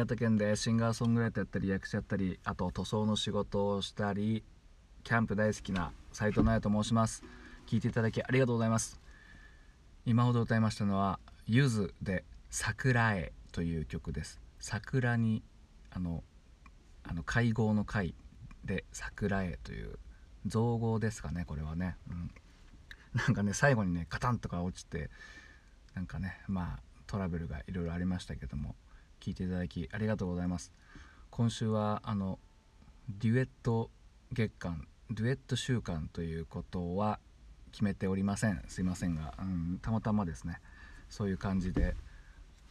潟県でシンガーソングライターやったり役者やったりあと塗装の仕事をしたりキャンプ大好きな斉藤直也と申します。聞いていただきありがとうございます。今ほど歌いましたのはゆずで桜絵という曲です。桜にあのあの会合の会で桜絵という造語ですかねこれはね、うん、なんかね最後にねカタンとか落ちてなんかねまあトラブルがいろいろありましたけども。聞いていただきありがとうございます。今週はあのデュエット月間デュエット週間ということは決めておりません。すいませんが、うん、たまたまですね。そういう感じで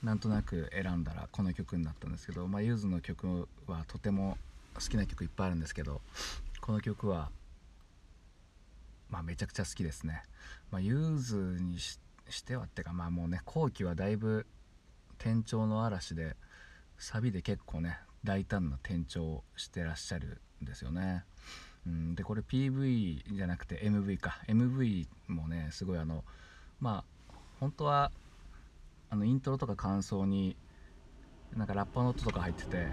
なんとなく選んだらこの曲になったんですけど、まあ、ゆずの曲はとても好きな曲いっぱいあるんですけどこの曲は、まあ、めちゃくちゃ好きですね。まあ、ゆずにしてはってかまあもうね後期はだいぶ転調の嵐でサビで結構ね大胆な転調をしてらっしゃるんですよね。うん、でこれ PV じゃなくて MV か MV もねすごいあのまあ本当はあのイントロとか感想になんかラッパの音とか入ってて、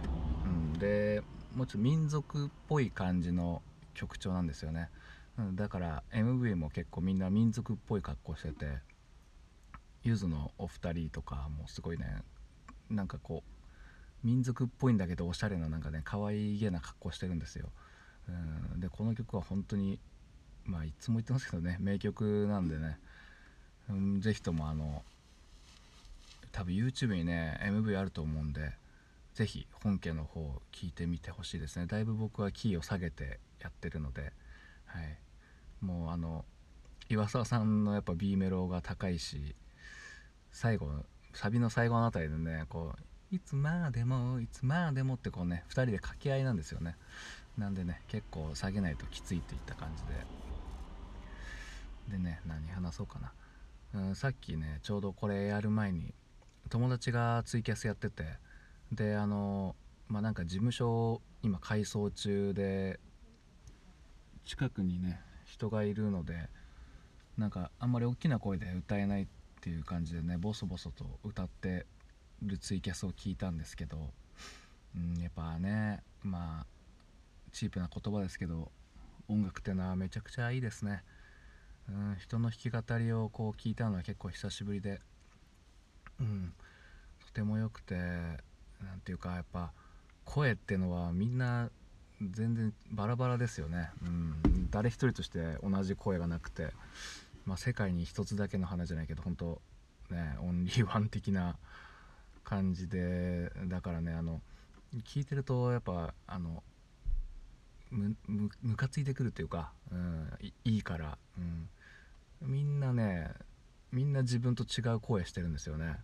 うん、でもうちょっと民族っぽい感じの曲調なんですよね、うん、だから MV も結構みんな民族っぽい格好しててゆずのお二人とかもすごいねなんかこう民族っぽいんだけどおしゃれななんかね可愛げな格好してるんですよ、うん、でこの曲は本当にまあいつも言ってますけどね名曲なんでね、うん、ぜひともあの多分 YouTube にね MV あると思うんで是非本家の方を聞いてみてほしいですね。だいぶ僕はキーを下げてやってるので、はい、もうあの岩沢さんのやっぱ B メロが高いし最後サビの最後のあたりでねこういつまでもいつまでもってこうね2人で掛け合いなんですよね。なんでね結構下げないときついといった感じで。でね何話そうかな、うん、さっきねちょうどこれやる前に友達がツイキャスやっててであのまあなんか事務所を今改装中で近くにね人がいるのでなんかあんまり大きな声で歌えないっていう感じでねボソボソと歌ってるツイキャスを聞いたんですけど、うん、やっぱねまあチープな言葉ですけど音楽ってのはめちゃくちゃいいですね、うん、人の弾き語りをこう聞いたのは結構久しぶりでうん、とても良くて何ていうかやっぱ声ってのはみんな全然バラバラですよね、うん、誰一人として同じ声がなくて、まあ、世界に一つだけの花じゃないけど本当ねオンリーワン的な感じでだからねあの聞いてるとやっぱあのむむかついてくるっていうか、うん、いいから、うん、みんなねみんな自分と違う声してるんですよね。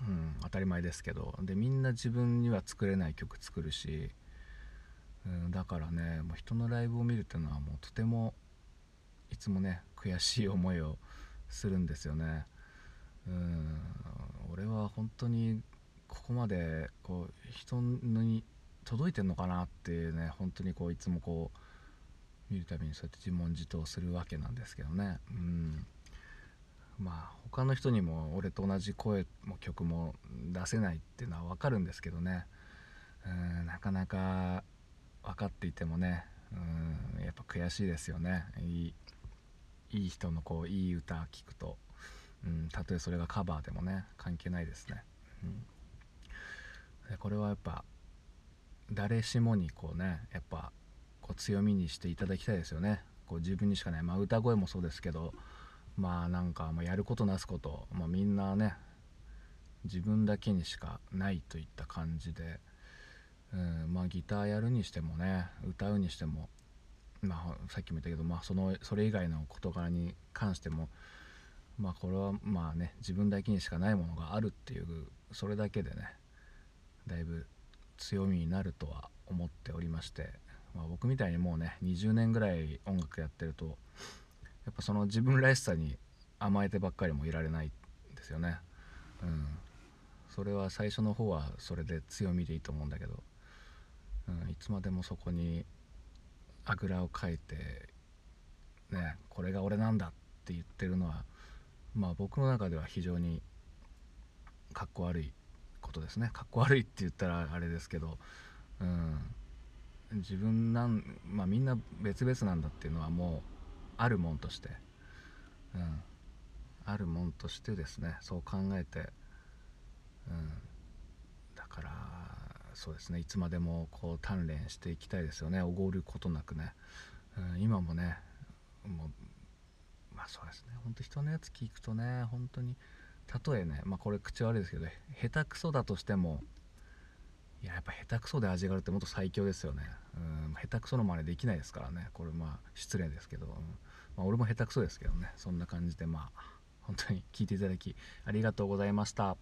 うん、当たり前ですけどでみんな自分には作れない曲作るし、うん、だからねもう人のライブを見るっていうのはもうとてもいつもね悔しい思いをするんですよね。うん、俺は本当にここまでこう人に届いてんのかなっていうね本当にこういつもこう見るたびにそうやって自問自答するわけなんですけどね。うん。まあ他の人にも俺と同じ声も曲も出せないっていうのは分かるんですけどね。うん。なかなか分かっていてもね。うん。やっぱ悔しいですよね。いいい人のこういい歌聴くと、うん、たとえそれがカバーでもね関係ないですね、うん、これはやっぱ誰しもにこうねやっぱこう強みにしていただきたいですよね。こう自分にしかない、まあ、歌声もそうですけどまあなんか、まあ、やることなすこと、まあ、みんなね自分だけにしかないといった感じで、うんまあ、ギターやるにしてもね歌うにしても、まあ、さっきも言ったけど、まあ、そのそれ以外の事柄に関しても、まあ、これはまあね自分だけにしかないものがあるっていうそれだけでねだいぶ強みになるとは思っておりまして、まあ、僕みたいにもうね20年ぐらい音楽やってるとやっぱその自分らしさに甘えてばっかりもいられないんですよね。うん、それは最初の方はそれで強みでいいと思うんだけど、うん、いつまでもそこにあぐらをかいてねこれが俺なんだって言ってるのはまあ僕の中では非常にかっこ悪いことですね。かっこ悪いって言ったらあれですけど、うん、自分なんまあみんな別々なんだっていうのはもうあるもんとして、うん、あるもんとしてですね。そう考えて、うん、だからそうですね。いつまでもこう鍛錬していきたいですよね。おごることなくね、うん、今もねもうまあそうですね。ほんと人のやつ聞くとね本当に例えねまあこれ口悪いですけど下手くそだとしてもいややっぱ下手くそで味があるってもっと最強ですよね。うん下手くその真似できないですからね。これまあ失礼ですけど、うんまあ、俺も下手くそですけどね。そんな感じでまあ本当に聞いていただきありがとうございました。